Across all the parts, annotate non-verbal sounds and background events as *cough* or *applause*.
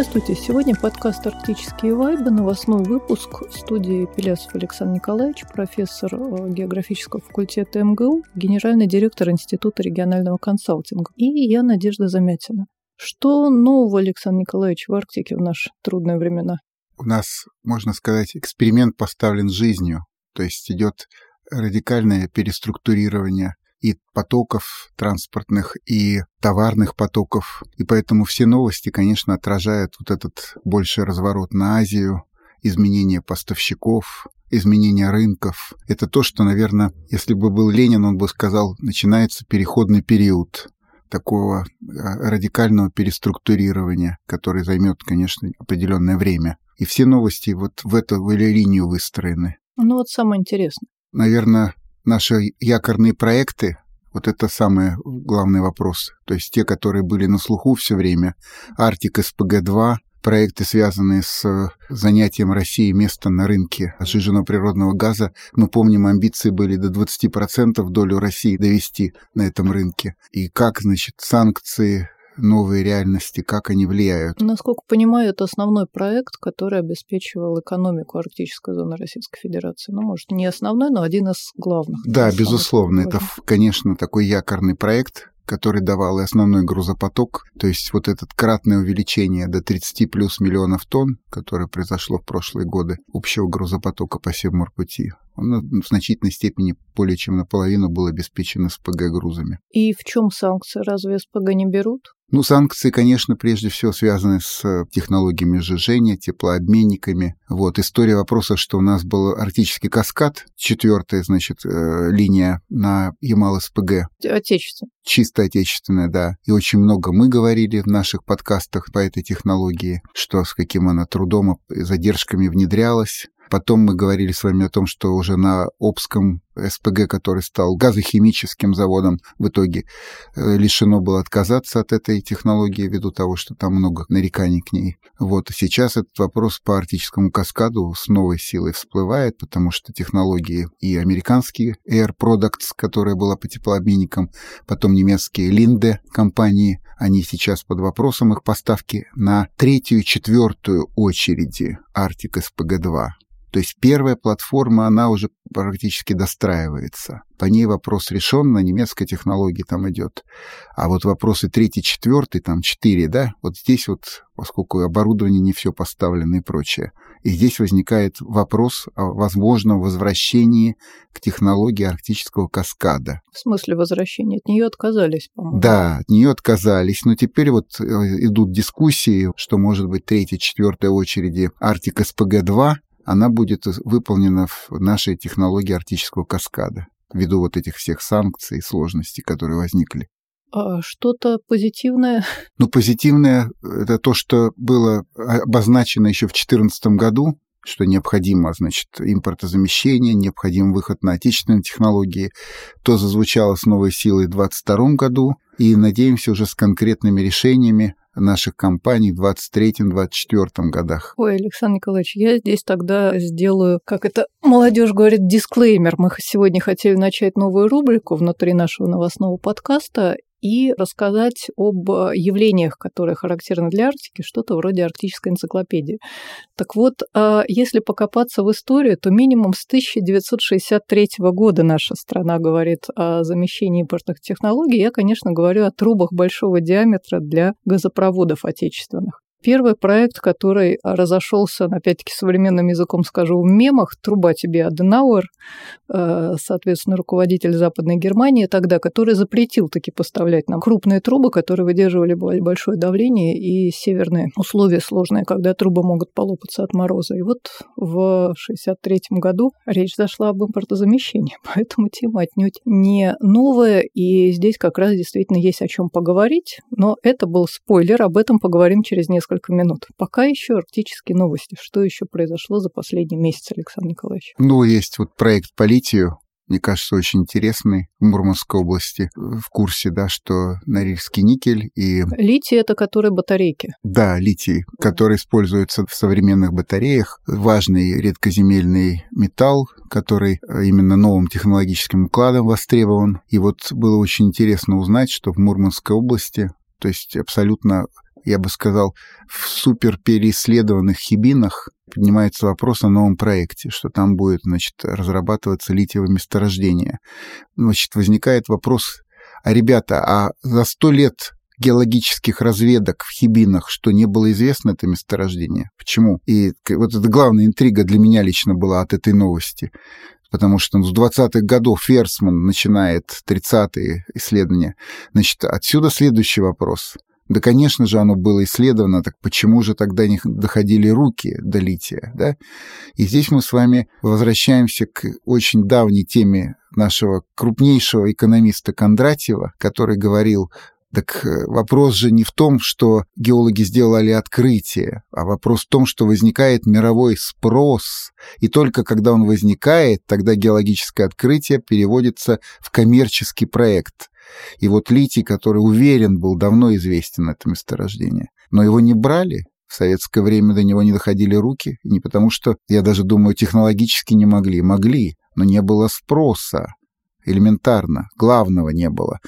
Здравствуйте. Сегодня подкаст «Арктические вайбы», новостной выпуск студии Пелясов Александр Николаевич, профессор э, географического факультета МГУ, генеральный директор Института регионального консалтинга. И я, Надежда Замятина. Что нового, Александр Николаевич, в Арктике в наши трудные времена? У нас, можно сказать, эксперимент поставлен жизнью, то есть идет радикальное переструктурирование и потоков транспортных, и товарных потоков. И поэтому все новости, конечно, отражают вот этот больший разворот на Азию, изменение поставщиков, изменение рынков. Это то, что, наверное, если бы был Ленин, он бы сказал, начинается переходный период такого а, радикального переструктурирования, который займет, конечно, определенное время. И все новости вот в эту линию выстроены. Ну вот самое интересное. Наверное, наши якорные проекты, вот это самый главный вопрос. То есть те, которые были на слуху все время. Арктик СПГ-2, проекты, связанные с э, занятием России места на рынке сжиженного природного газа. Мы помним, амбиции были до 20% долю России довести на этом рынке. И как, значит, санкции, новые реальности, как они влияют. Насколько понимаю, это основной проект, который обеспечивал экономику арктической зоны Российской Федерации. Ну, может, не основной, но один из главных. Да, безусловно. Это, конечно, такой якорный проект, который давал и основной грузопоток, то есть вот это кратное увеличение до 30 плюс миллионов тонн, которое произошло в прошлые годы, общего грузопотока по Севморпути, он в значительной степени более чем наполовину был обеспечен СПГ грузами. И в чем санкции? Разве СПГ не берут? Ну, санкции, конечно, прежде всего связаны с э, технологиями сжижения, теплообменниками. Вот, история вопроса, что у нас был арктический каскад, четвертая, значит, э, линия на Ямал-СПГ. Отечественная. Чисто отечественная, да. И очень много мы говорили в наших подкастах по этой технологии, что с каким она трудом и задержками внедрялась. Потом мы говорили с вами о том, что уже на Обском СПГ, который стал газохимическим заводом, в итоге э, лишено было отказаться от этой технологии ввиду того, что там много нареканий к ней. Вот, сейчас этот вопрос по арктическому каскаду с новой силой всплывает, потому что технологии и американские Air Products, которая была по теплообменникам, потом немецкие Linde компании, они сейчас под вопросом их поставки на третью четвертую очереди Arctic SPG-2. То есть первая платформа, она уже практически достраивается. По ней вопрос решен, на немецкой технологии там идет. А вот вопросы третий, четвертый, там четыре, да, вот здесь вот, поскольку оборудование не все поставлено и прочее, и здесь возникает вопрос о возможном возвращении к технологии арктического каскада. В смысле возвращения? От нее отказались, по-моему. Да, от нее отказались, но теперь вот э, идут дискуссии, что может быть третья, четвертая очереди Арктик СПГ-2, она будет выполнена в нашей технологии арктического каскада ввиду вот этих всех санкций и сложностей, которые возникли. А что-то позитивное? Ну, позитивное — это то, что было обозначено еще в 2014 году, что необходимо, значит, импортозамещение, необходим выход на отечественные технологии. То зазвучало с новой силой в 2022 году, и надеемся уже с конкретными решениями наших компаний в 23-24 годах. Ой, Александр Николаевич, я здесь тогда сделаю, как это молодежь говорит, дисклеймер. Мы сегодня хотели начать новую рубрику внутри нашего новостного подкаста, и рассказать об э, явлениях, которые характерны для Арктики, что-то вроде арктической энциклопедии. Так вот, а если покопаться в историю, то минимум с 1963 года наша страна говорит о замещении импортных технологий. Я, конечно, говорю о трубах большого диаметра для газопроводов отечественных. Первый проект, который разошелся, опять-таки, современным языком скажу, в мемах, труба тебе Аденауэр, э, соответственно, руководитель Западной Германии тогда, который запретил таки поставлять нам крупные трубы, которые выдерживали большое давление и северные условия сложные, когда трубы могут полопаться от мороза. И вот в 1963 году речь зашла об импортозамещении, *laughs* поэтому тема отнюдь не новая, и здесь как раз действительно есть о чем поговорить, но это был спойлер, об этом поговорим через несколько несколько минут. Пока еще арктические новости. Что еще произошло за последний месяц, Александр Николаевич? Ну, есть вот проект по литию, мне кажется, очень интересный в Мурманской области. В курсе, да, что Норильский никель и... Литий — это которые батарейки? Да, литий, который используется в современных батареях. Важный редкоземельный металл, который именно новым технологическим укладом востребован. И вот было очень интересно узнать, что в Мурманской области, то есть абсолютно я бы сказал, в супер переисследованных хибинах поднимается вопрос о новом проекте, что там будет, значит, разрабатываться литиевое месторождение. Значит, возникает вопрос, а, ребята, а за сто лет геологических разведок в Хибинах, что не было известно это месторождение. Почему? И вот это главная интрига для меня лично была от этой новости. Потому что с 20-х годов Ферсман начинает 30-е исследования. Значит, отсюда следующий вопрос. Да, конечно же, оно было исследовано, так почему же тогда не доходили руки до лития, да? И здесь мы с вами возвращаемся к очень давней теме нашего крупнейшего экономиста Кондратьева, который говорил так э, вопрос же не в том, что геологи сделали открытие, а вопрос в том, что возникает мировой спрос, и только когда он возникает, тогда геологическое открытие переводится в коммерческий проект. И вот литий, который уверен был, давно известен это месторождение, но его не брали, в советское время до него не доходили руки, не потому что, я даже думаю, технологически не могли. Могли, но не было спроса элементарно, главного не было.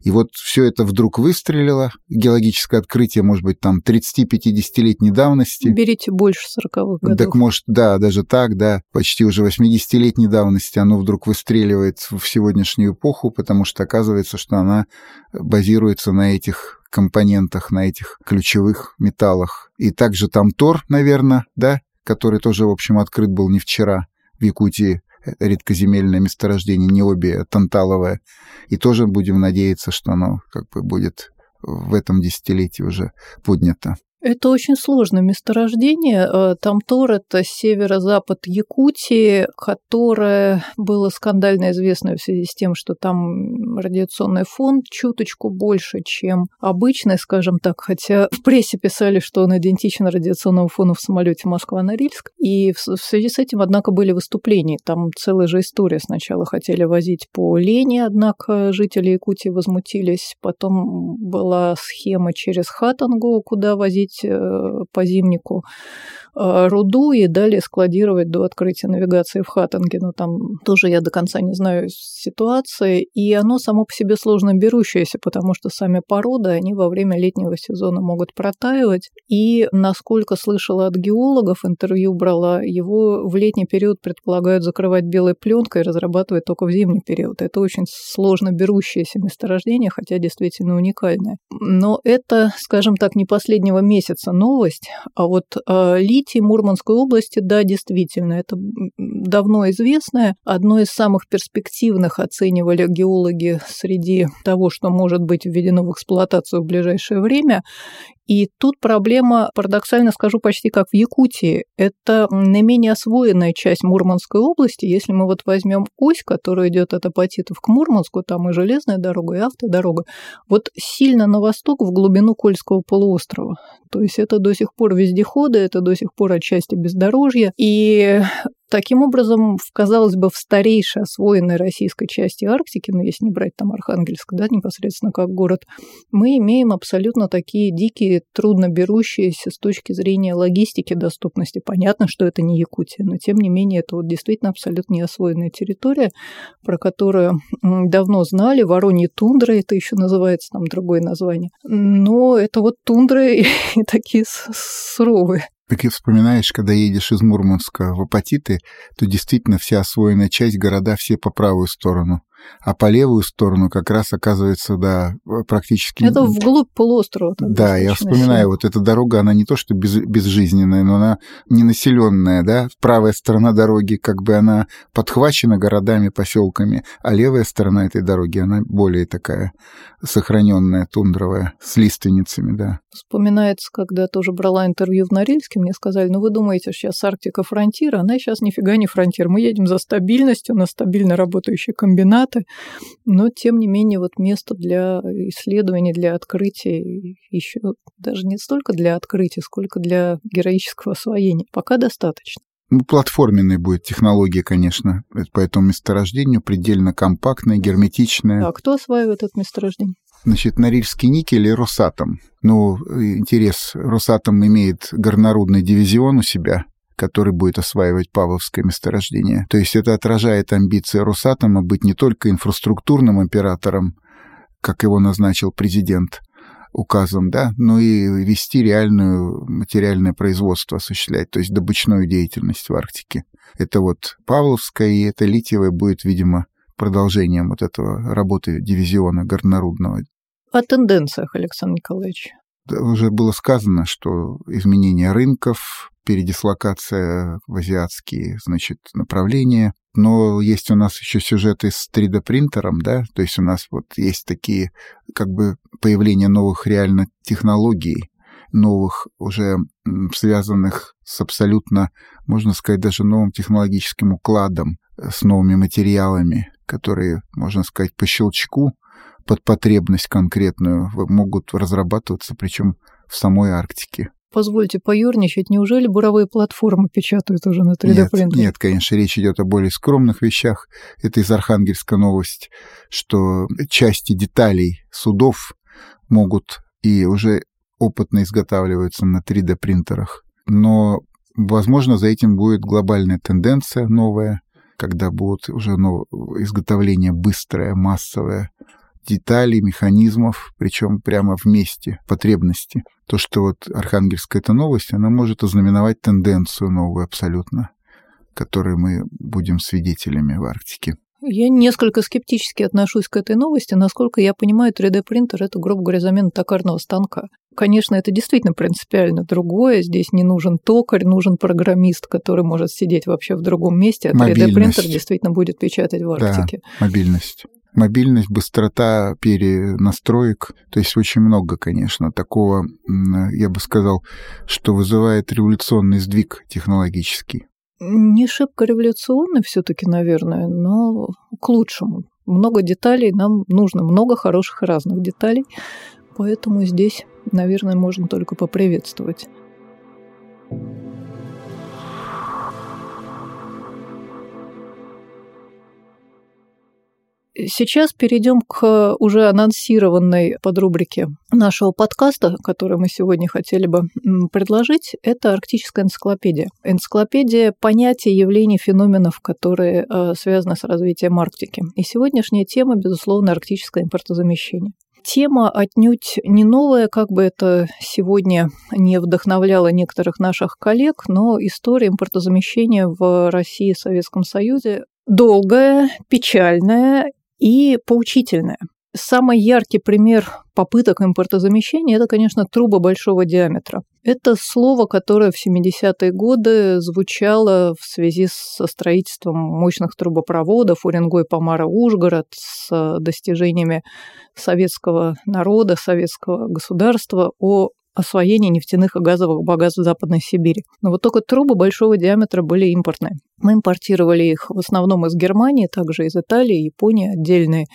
И вот все это вдруг выстрелило, геологическое открытие, может быть, там 30-50-летней давности. Берите больше 40-х годов. Так может, да, даже так, да, почти уже 80-летней давности оно вдруг выстреливает в сегодняшнюю эпоху, потому что оказывается, что она базируется на этих компонентах, на этих ключевых металлах. И также там Тор, наверное, да, который тоже, в общем, открыт был не вчера в Якутии редкоземельное месторождение, не обе, а танталовое. И тоже будем надеяться, что оно как бы будет в этом десятилетии уже поднято. Это очень сложное месторождение. Э, Тамтор – это северо-запад Якутии, которое было скандально известно в связи с тем, что там радиационный фон чуточку больше, чем обычный, скажем так, хотя в прессе писали, что он идентичен радиационному фону в самолете Москва-Норильск. И в связи с этим, однако, были выступления. Там целая же история. Сначала хотели возить по Лене, однако жители Якутии возмутились. Потом была схема через Хатангу, куда возить возить э, по зимнику э, руду и далее складировать до открытия навигации в Хаттинге. Но там тоже я до конца не знаю ситуации. И оно само по себе сложно берущееся, потому что сами породы, они во время летнего сезона могут протаивать. И, насколько слышала от геологов, интервью брала, его в летний период предполагают закрывать белой пленкой и разрабатывать только в зимний период. Это очень сложно берущееся месторождение, хотя действительно уникальное. Но это, скажем так, не последнего месяца месяца новость. А вот э, литий Мурманской области, да, действительно, это давно известное. Одно из самых перспективных оценивали геологи среди того, что может быть введено в эксплуатацию в ближайшее время. И тут проблема, парадоксально скажу, почти как в Якутии. Это наименее освоенная часть Мурманской области. Если мы вот возьмем ось, которая идет от Апатитов к Мурманску, там и железная дорога, и автодорога, вот сильно на восток, в глубину Кольского полуострова. То есть это до сих пор вездеходы, это до сих пор отчасти бездорожье. И Таким образом, казалось бы, в старейшей освоенной российской части Арктики, ну, если не брать там Архангельск, да, непосредственно как город, мы имеем абсолютно такие дикие, трудно берущиеся с точки зрения логистики доступности. Понятно, что это не Якутия, но тем не менее это вот действительно абсолютно неосвоенная территория, про которую давно знали. Вороньи тундры, это еще называется там другое название. Но это вот тундры *laughs* и такие суровые. Так и вспоминаешь, когда едешь из Мурманска в Апатиты, то действительно вся освоенная часть города все по правую сторону а по левую сторону как раз оказывается, да, практически... Это вглубь полуострова. Да, я вспоминаю, вот эта дорога, она не то что без, безжизненная, но она ненаселенная, да, правая сторона дороги как бы она подхвачена городами, поселками, а левая сторона этой дороги, она более такая сохраненная, тундровая, с лиственницами, да. Вспоминается, когда тоже брала интервью в Норильске, мне сказали, ну вы думаете, сейчас Арктика фронтир, она сейчас нифига не фронтир, мы едем за стабильностью на стабильно работающий комбинат, результаты, но тем не менее вот место для исследований, для открытия еще даже не столько для открытия, сколько для героического освоения. Пока достаточно. Ну, платформенной будет технология, конечно, по этому месторождению, предельно компактная, герметичная. А кто осваивает это месторождение? Значит, Норильский никель и Росатом. Ну, интерес, Росатом имеет горнорудный дивизион у себя, который будет осваивать Павловское месторождение. То есть это отражает амбиции Росатома быть не только инфраструктурным оператором, как его назначил президент, указом, да, но и вести реальную материальное производство осуществлять, то есть добычную деятельность в Арктике. Это вот Павловская, и это Литьевая будет, видимо, продолжением вот этого работы дивизиона горнорудного. О тенденциях, Александр Николаевич. Уже было сказано, что изменение рынков, передислокация в азиатские, значит, направления. Но есть у нас еще сюжеты с 3D-принтером, да, то есть у нас вот есть такие, как бы, появление новых реально технологий, новых уже связанных с абсолютно, можно сказать, даже новым технологическим укладом, э, с новыми материалами, которые, можно сказать, по щелчку под потребность конкретную могут разрабатываться, причем в самой Арктике. Позвольте поюрничать, неужели буровые платформы печатают уже на 3D-принтере? Нет, нет, конечно, речь идет о более скромных вещах. Это из Архангельска новость, что части деталей судов могут и уже опытно изготавливаются на 3D-принтерах. Но, возможно, за этим будет глобальная тенденция новая, когда будет уже ну, изготовление быстрое, массовое, деталей, механизмов, причем прямо вместе, потребности. То, что вот Архангельская эта новость, она может ознаменовать тенденцию новую абсолютно, которой мы будем свидетелями в Арктике. Я несколько скептически отношусь к этой новости. Насколько я понимаю, 3D-принтер – это, грубо говоря, замена токарного станка. Конечно, это действительно принципиально другое. Здесь не нужен токарь, нужен программист, который может сидеть вообще в другом месте, а 3D-принтер действительно будет печатать в Арктике. Да, мобильность мобильность, быстрота перенастроек. То есть очень много, конечно, такого, я бы сказал, что вызывает революционный сдвиг технологический. Не шибко революционный все-таки, наверное, но к лучшему. Много деталей нам нужно, много хороших разных деталей, поэтому здесь, наверное, можно только поприветствовать. Сейчас перейдем к уже анонсированной подрубрике нашего подкаста, который мы сегодня хотели бы предложить. Это арктическая энциклопедия. Энциклопедия понятий, явлений, феноменов, которые э, связаны с развитием Арктики. И сегодняшняя тема, безусловно, арктическое импортозамещение. Тема отнюдь не новая, как бы это сегодня не вдохновляло некоторых наших коллег, но история импортозамещения в России и Советском Союзе долгая, печальная и поучительное. Самый яркий пример попыток импортозамещения – это, конечно, труба большого диаметра. Это слово, которое в 70-е годы звучало в связи со строительством мощных трубопроводов Уренгой, Помара, Ужгород, с достижениями советского народа, советского государства о освоения нефтяных и газовых богатств Западной Сибири. Но вот только трубы большого диаметра были импортные. Мы импортировали их в основном из Германии, также из Италии, Японии отдельные.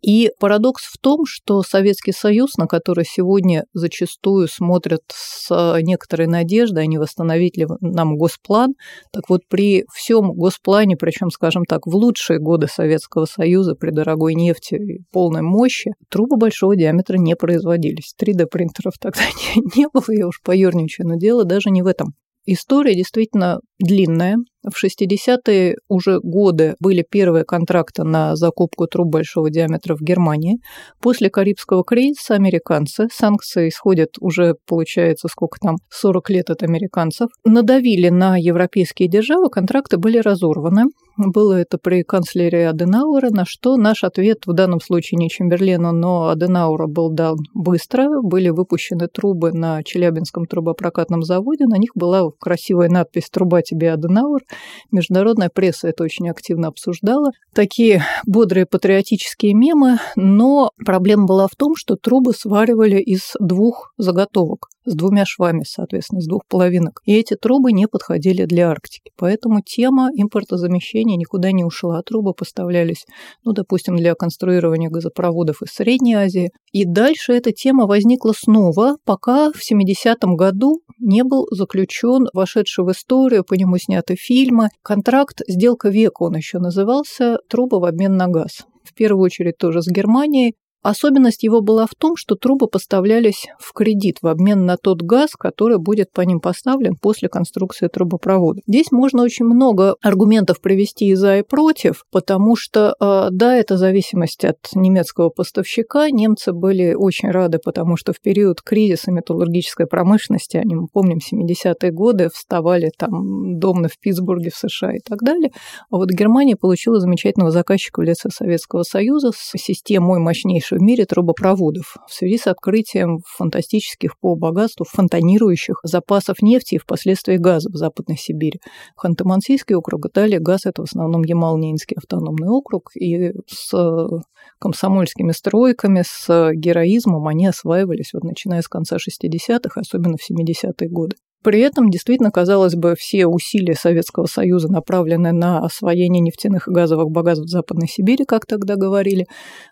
И парадокс в том, что Советский Союз, на который сегодня зачастую смотрят с некоторой надеждой, они восстановить ли нам госплан, так вот при всем госплане, причем, скажем так, в лучшие годы Советского Союза, при дорогой нефти и полной мощи, трубы большого диаметра не производились. 3D-принтеров тогда *laughs* не, не было, я уж поерничаю, но дело даже не в этом. История действительно длинная. В 60-е уже годы были первые контракты на закупку труб большого диаметра в Германии. После Карибского кризиса американцы, санкции исходят уже, получается, сколько там, 40 лет от американцев, надавили на европейские державы, контракты были разорваны. Было это при канцлере Аденауэра, на что наш ответ в данном случае не Чемберлену, но Аденауэра был дан быстро. Были выпущены трубы на Челябинском трубопрокатном заводе, на них была красивая надпись «Труба тебе Аденауэр». Международная пресса это очень активно обсуждала. Такие бодрые патриотические мемы, но проблема была в том, что трубы сваривали из двух заготовок с двумя швами, соответственно, из двух половинок. И эти трубы не подходили для Арктики. Поэтому тема импортозамещения никуда не ушла. Трубы поставлялись, ну, допустим, для конструирования газопроводов из Средней Азии. И дальше эта тема возникла снова, пока в 70-м году не был заключен вошедший в историю, по нему сняты фильмы, контракт «Сделка века» он еще назывался, трубы в обмен на газ в первую очередь тоже с Германией, Особенность его была в том, что трубы поставлялись в кредит в обмен на тот газ, который будет по ним поставлен после конструкции трубопровода. Здесь можно очень много аргументов привести и за, и против, потому что, э, да, это зависимость от немецкого поставщика. Немцы были очень рады, потому что в период кризиса металлургической промышленности, они, мы помним, 70-е годы, вставали там домны в Питтсбурге, в США и так далее. А вот Германия получила замечательного заказчика в лице Советского Союза с системой мощнейшей в мире трубопроводов в связи с открытием фантастических по богатству фонтанирующих запасов нефти и впоследствии газа в Западной Сибири. Ханты-Мансийский округ, далее газ – это в основном Ямал-Ненецкий автономный округ, и с комсомольскими стройками, с героизмом они осваивались вот начиная с конца 60-х, особенно в 70-е годы. При этом, действительно, казалось бы, все усилия Советского Союза направлены на освоение нефтяных и газовых богатств в Западной Сибири, как тогда говорили.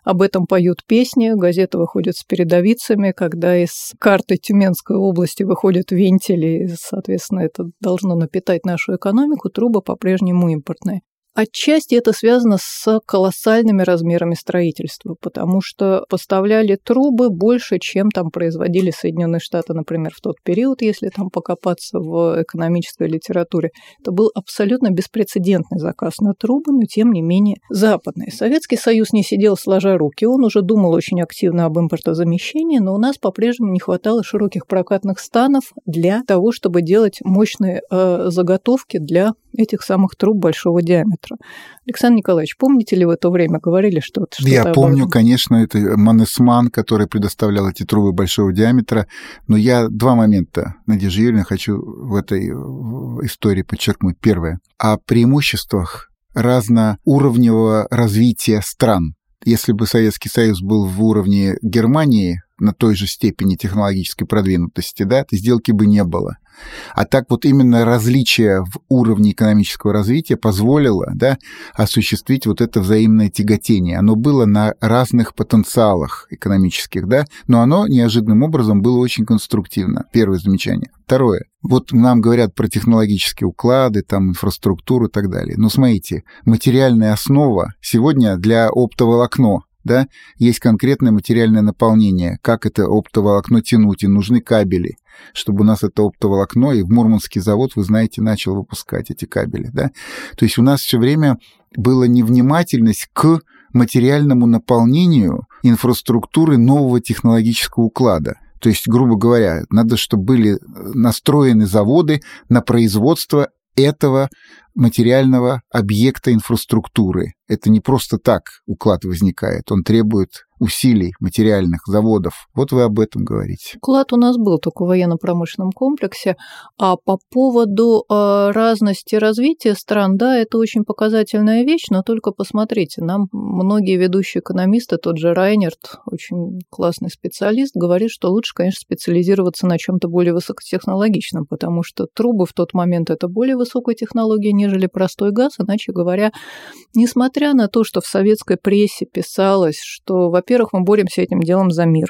Об этом поют песни, газеты выходят с передовицами, когда из карты Тюменской области выходят вентили, и, соответственно, это должно напитать нашу экономику, трубы по-прежнему импортные. Отчасти это связано с колоссальными размерами строительства, потому что поставляли трубы больше, чем там производили Соединенные Штаты, например, в тот период, если там покопаться в экономической литературе. Это был абсолютно беспрецедентный заказ на трубы, но тем не менее западный. Советский Союз не сидел сложа руки, он уже думал очень активно об импортозамещении, но у нас по-прежнему не хватало широких прокатных станов для того, чтобы делать мощные э, заготовки для этих самых труб большого диаметра. Александр Николаевич, помните ли вы то время говорили что-то? Что я помню, этом? конечно, это Манесман, который предоставлял эти трубы большого диаметра. Но я два момента, Надежда Юрьевна, хочу в этой истории подчеркнуть. Первое. О преимуществах разноуровневого развития стран. Если бы Советский Союз был в уровне Германии, на той же степени технологической продвинутости, да, этой сделки бы не было. А так вот именно различие в уровне экономического развития позволило да, осуществить вот это взаимное тяготение. Оно было на разных потенциалах экономических, да, но оно неожиданным образом было очень конструктивно. Первое замечание. Второе. Вот нам говорят про технологические уклады, там, инфраструктуру и так далее. Но смотрите, материальная основа сегодня для оптоволокно да, есть конкретное материальное наполнение, как это оптоволокно тянуть, и нужны кабели, чтобы у нас это оптоволокно, и в Мурманский завод, вы знаете, начал выпускать эти кабели, да. То есть у нас все время была невнимательность к материальному наполнению инфраструктуры нового технологического уклада. То есть, грубо говоря, надо, чтобы были настроены заводы на производство этого материального объекта инфраструктуры. Это не просто так уклад возникает, он требует усилий материальных заводов. Вот вы об этом говорите. Уклад у нас был только в военно-промышленном комплексе. А по поводу э, разности развития стран, да, это очень показательная вещь, но только посмотрите, нам многие ведущие экономисты, тот же Райнерт, очень классный специалист, говорит, что лучше, конечно, специализироваться на чем-то более высокотехнологичном, потому что трубы в тот момент это более высокая технология, нежели простой газ, иначе говоря, несмотря на то, что в советской прессе писалось, что, во-первых, мы боремся этим делом за мир,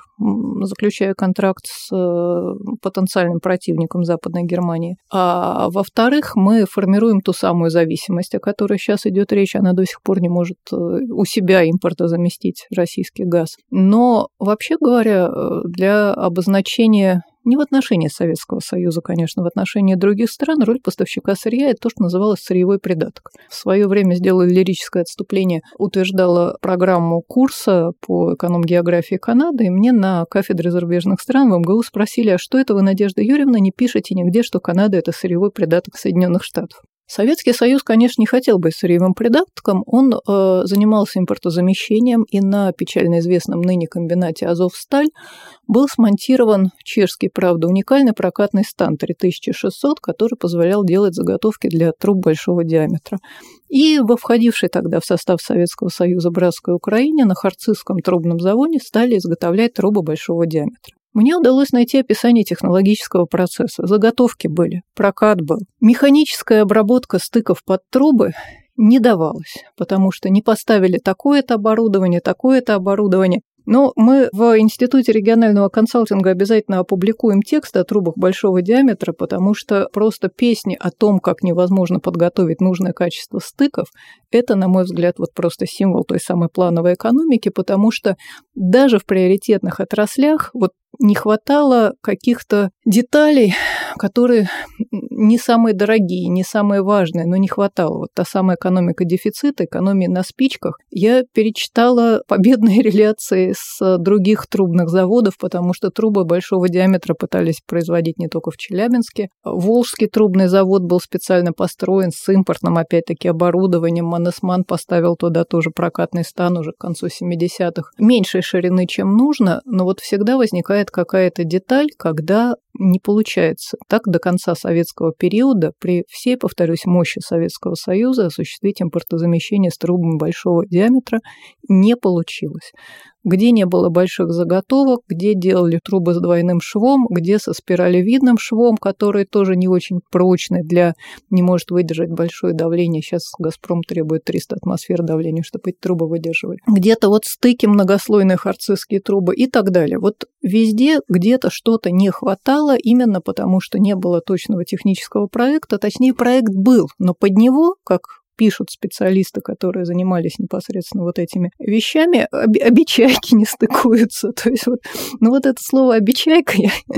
заключая контракт с э, потенциальным противником Западной Германии. А во-вторых, мы формируем ту самую зависимость, о которой сейчас идет речь. Она до сих пор не может э, у себя импорта заместить российский газ. Но, вообще говоря, э, для обозначения не в отношении Советского Союза, конечно, в отношении других стран роль поставщика сырья – это то, что называлось сырьевой придаток. В свое время сделали лирическое отступление, утверждала программу курса по эконом-географии Канады, и мне на кафедре зарубежных стран в МГУ спросили, а что это вы, Надежда Юрьевна, не пишете нигде, что Канада – это сырьевой придаток Соединенных Штатов? Советский Союз, конечно, не хотел быть сырьевым придатком, он э, занимался импортозамещением, и на печально известном ныне комбинате «Азовсталь» был смонтирован чешский, правда, уникальный прокатный стан 3600, который позволял делать заготовки для труб большого диаметра. И во входившей тогда в состав Советского Союза братской Украине на Харцизском трубном заводе стали изготовлять трубы большого диаметра. Мне удалось найти описание технологического процесса. Заготовки были, прокат был. Механическая обработка стыков под трубы не давалась, потому что не поставили такое-то оборудование, такое-то оборудование. Но мы в Институте регионального консалтинга обязательно опубликуем текст о трубах большого диаметра, потому что просто песни о том, как невозможно подготовить нужное качество стыков, это, на мой взгляд, вот просто символ той самой плановой экономики, потому что даже в приоритетных отраслях вот не хватало каких-то деталей, которые не самые дорогие, не самые важные, но не хватало. Вот та самая экономика дефицита, экономия на спичках. Я перечитала победные *laughs* реляции с других трубных заводов, потому что трубы большого диаметра пытались производить не только в Челябинске. Волжский трубный завод был специально построен с импортным, опять-таки, оборудованием. Манесман поставил туда тоже прокатный стан уже к концу 70-х. Меньшей ширины, чем нужно, но вот всегда возникает какая-то деталь, когда не получается. Так до конца советского периода при всей, повторюсь, мощи Советского Союза осуществить импортозамещение с трубами большого диаметра не получилось где не было больших заготовок, где делали трубы с двойным швом, где со спиралевидным швом, который тоже не очень прочный для, не может выдержать большое давление. Сейчас «Газпром» требует 300 атмосфер давления, чтобы эти трубы выдерживали. Где-то вот стыки многослойные харцизские трубы и так далее. Вот везде где-то что-то не хватало, именно потому что не было точного технического проекта, точнее проект был, но под него, как пишут специалисты, которые занимались непосредственно вот этими вещами, об, обечайки не стыкуются. *laughs* То есть вот, ну вот это слово обечайка,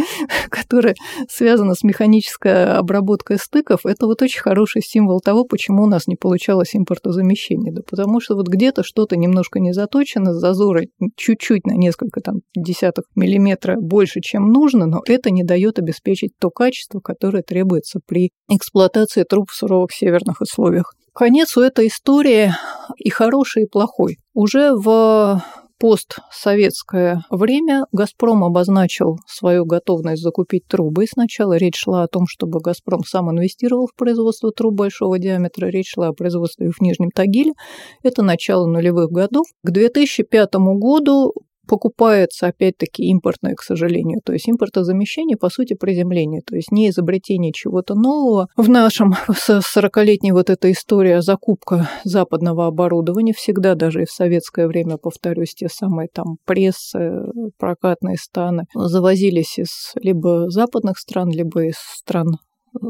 *laughs* которое связано с механической обработкой стыков, это вот очень хороший символ того, почему у нас не получалось импортозамещение. Да потому что вот где-то что-то немножко не заточено, зазоры чуть-чуть на несколько там десятых миллиметра больше, чем нужно, но это не дает обеспечить то качество, которое требуется при эксплуатации труб в суровых северных условиях. Конец у этой истории и хороший, и плохой. Уже в постсоветское время «Газпром» обозначил свою готовность закупить трубы. Сначала речь шла о том, чтобы «Газпром» сам инвестировал в производство труб большого диаметра. Речь шла о производстве в Нижнем Тагиле. Это начало нулевых годов. К 2005 году покупается, опять-таки, импортное, к сожалению. То есть импортозамещение, по сути, приземление. То есть не изобретение чего-то нового. В нашем *laughs* 40-летней вот эта история закупка западного оборудования всегда, даже и в советское время, повторюсь, те самые там прессы, прокатные станы завозились из либо западных стран, либо из стран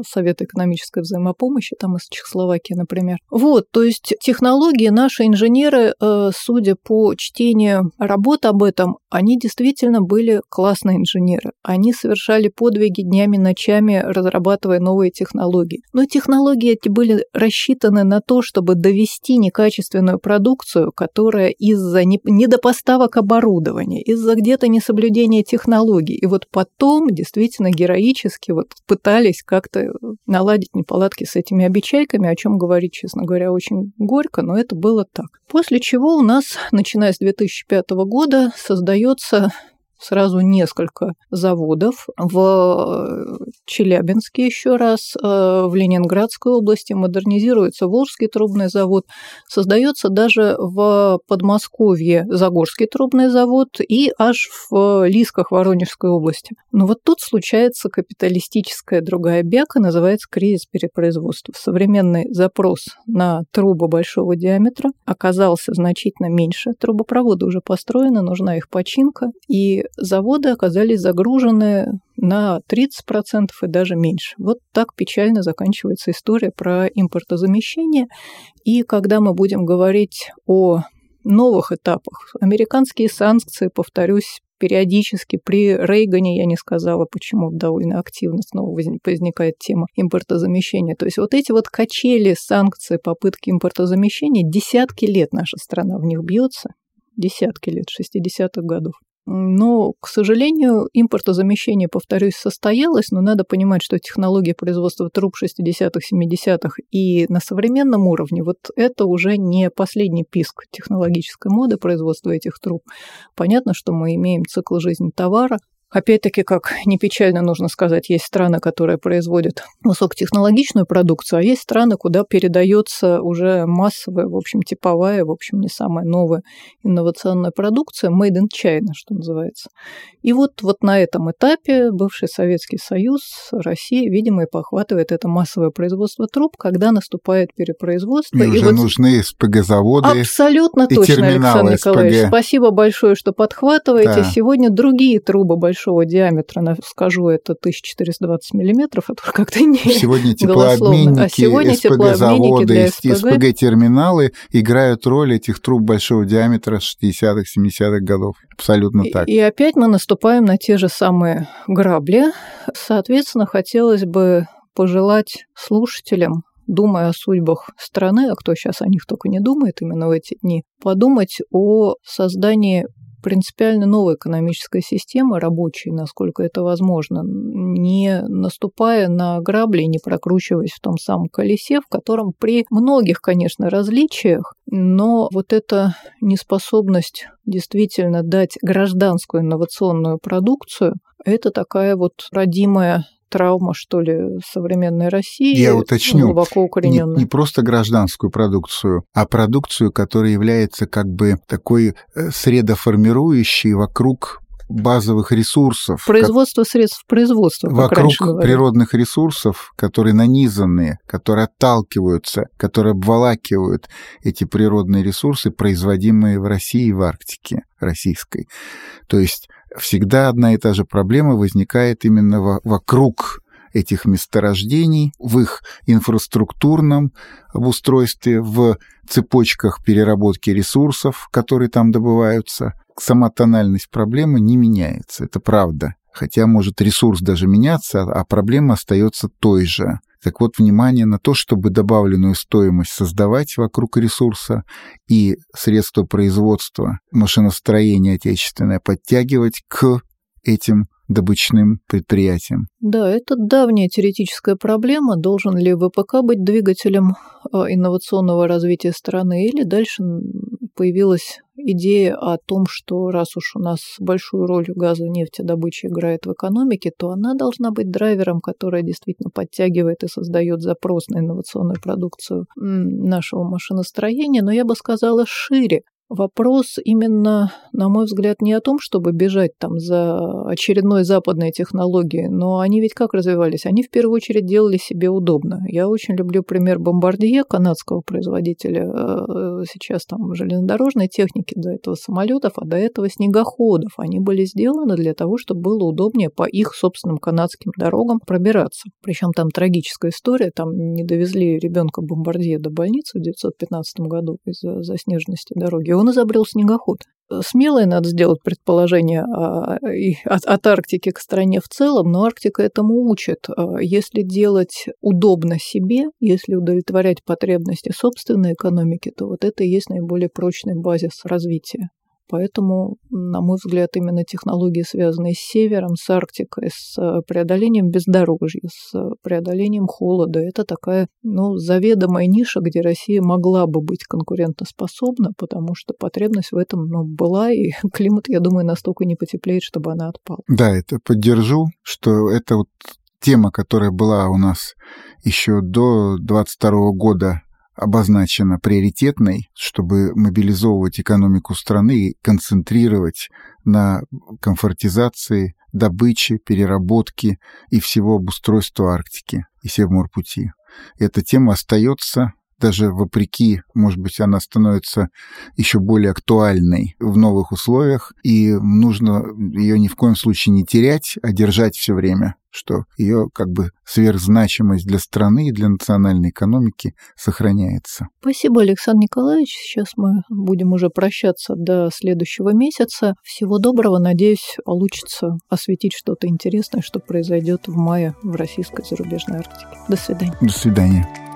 Совета экономической взаимопомощи, там из Чехословакии, например. Вот, то есть технологии наши инженеры, э, судя по чтению работ об этом, они действительно были классные инженеры. Они совершали подвиги днями, ночами, разрабатывая новые технологии. Но технологии эти были рассчитаны на то, чтобы довести некачественную продукцию, которая из-за недопоставок оборудования, из-за где-то несоблюдения технологий. И вот потом действительно героически вот пытались как-то наладить неполадки с этими обечайками, о чем говорить, честно говоря, очень горько, но это было так. После чего у нас, начиная с 2005 года, создается сразу несколько заводов в Челябинске еще раз, э, в Ленинградской области модернизируется Волжский трубный завод, создается даже в Подмосковье Загорский трубный завод и аж в Лисках Воронежской области. Но вот тут случается капиталистическая другая бяка, называется кризис перепроизводства. Современный запрос на трубы большого диаметра оказался значительно меньше. Трубопроводы уже построены, нужна их починка, и заводы оказались загружены на 30% и даже меньше. Вот так печально заканчивается история про импортозамещение. И когда мы будем говорить о новых этапах, американские санкции, повторюсь, периодически при Рейгане, я не сказала, почему довольно активно снова возникает тема импортозамещения. То есть вот эти вот качели, санкции, попытки импортозамещения, десятки лет наша страна в них бьется, десятки лет, 60-х годов. Но, к сожалению, импортозамещение, повторюсь, состоялось, но надо понимать, что технология производства труб 60-х, 70-х и на современном уровне, вот это уже не последний писк технологической моды производства этих труб. Понятно, что мы имеем цикл жизни товара, Опять-таки, как не печально нужно сказать, есть страны, которые производят высокотехнологичную продукцию, а есть страны, куда передается уже массовая, в общем, типовая, в общем, не самая новая инновационная продукция, made in China, что называется. И вот, вот на этом этапе бывший Советский Союз, Россия, видимо, и похватывает это массовое производство труб, когда наступает перепроизводство. И, и уже вот нужны СПГ-заводы Абсолютно и точно, Александр СПГ. Николаевич. Спасибо большое, что подхватываете. Да. Сегодня другие трубы большого диаметра, скажу, это 1420 миллиметров, это как-то не *laughs* Сегодня теплообменники, а сегодня СПГ-заводы, СПГ-терминалы играют роль этих труб большого диаметра 60-х, 70-х годов. Абсолютно так. И, и опять мы наступаем на те же самые грабли. Соответственно, хотелось бы пожелать слушателям думая о судьбах страны, а кто сейчас о них только не думает именно в эти дни, подумать о создании принципиально новой экономической системы, рабочей, насколько это возможно, не наступая на грабли, не прокручиваясь в том самом колесе, в котором при многих, конечно, различиях, но вот эта неспособность действительно дать гражданскую инновационную продукцию, это такая вот родимая травма, что ли, современной России. Я уточню, глубоко укорененная. Не, не просто гражданскую продукцию, а продукцию, которая является как бы такой э, средоформирующей вокруг базовых ресурсов. Производство как... средств производства. Вокруг природных ресурсов, которые нанизаны, которые отталкиваются, которые обволакивают эти природные ресурсы, производимые в России и в Арктике российской. То есть всегда одна и та же проблема возникает именно во вокруг этих месторождений, в их инфраструктурном обустройстве, в цепочках переработки ресурсов, которые там добываются. Сама тональность проблемы не меняется, это правда. Хотя может ресурс даже меняться, а проблема остается той же. Так вот, внимание на то, чтобы добавленную стоимость создавать вокруг ресурса и средства производства, машиностроения отечественное подтягивать к этим добычным предприятиям. Да, это давняя теоретическая проблема. Должен ли ВПК быть двигателем а, инновационного развития страны или дальше появилась идея о том, что раз уж у нас большую роль газа и нефтедобыча играет в экономике, то она должна быть драйвером, который действительно подтягивает и создает запрос на инновационную продукцию нашего машиностроения. Но я бы сказала шире. Вопрос именно, на мой взгляд, не о том, чтобы бежать там за очередной западной технологией, но они ведь как развивались? Они в первую очередь делали себе удобно. Я очень люблю пример Бомбардье, канадского производителя, э, сейчас там железнодорожной техники, до этого самолетов, а до этого снегоходов. Они были сделаны для того, чтобы было удобнее по их собственным канадским дорогам пробираться. Причем там трагическая история, там не довезли ребенка Бомбардье до больницы в 1915 году из-за заснеженности дороги он изобрел снегоход. Смелое надо сделать предположение а, от, от Арктики к стране в целом, но Арктика этому учит. А, если делать удобно себе, если удовлетворять потребности собственной экономики, то вот это и есть наиболее прочный базис развития. Поэтому, на мой взгляд, именно технологии, связанные с севером, с Арктикой, с э, преодолением бездорожья, с э, преодолением холода, это такая ну, заведомая ниша, где Россия могла бы быть конкурентоспособна, потому что потребность в этом ну, была, и *laughs* климат, я думаю, настолько не потеплеет, чтобы она отпала. Да, это поддержу, что это вот тема, которая была у нас еще до 22 года обозначена приоритетной, чтобы мобилизовывать экономику страны и концентрировать на комфортизации, добыче, переработке и всего обустройства Арктики и Севморпути. Эта тема остается даже вопреки, может быть, она становится еще более актуальной в новых условиях, и нужно ее ни в коем случае не терять, а держать все время что ее как бы сверхзначимость для страны и для национальной экономики сохраняется. Спасибо, Александр Николаевич. Сейчас мы будем уже прощаться до следующего месяца. Всего доброго. Надеюсь, получится осветить что-то интересное, что произойдет в мае в российской зарубежной Арктике. До свидания. До свидания.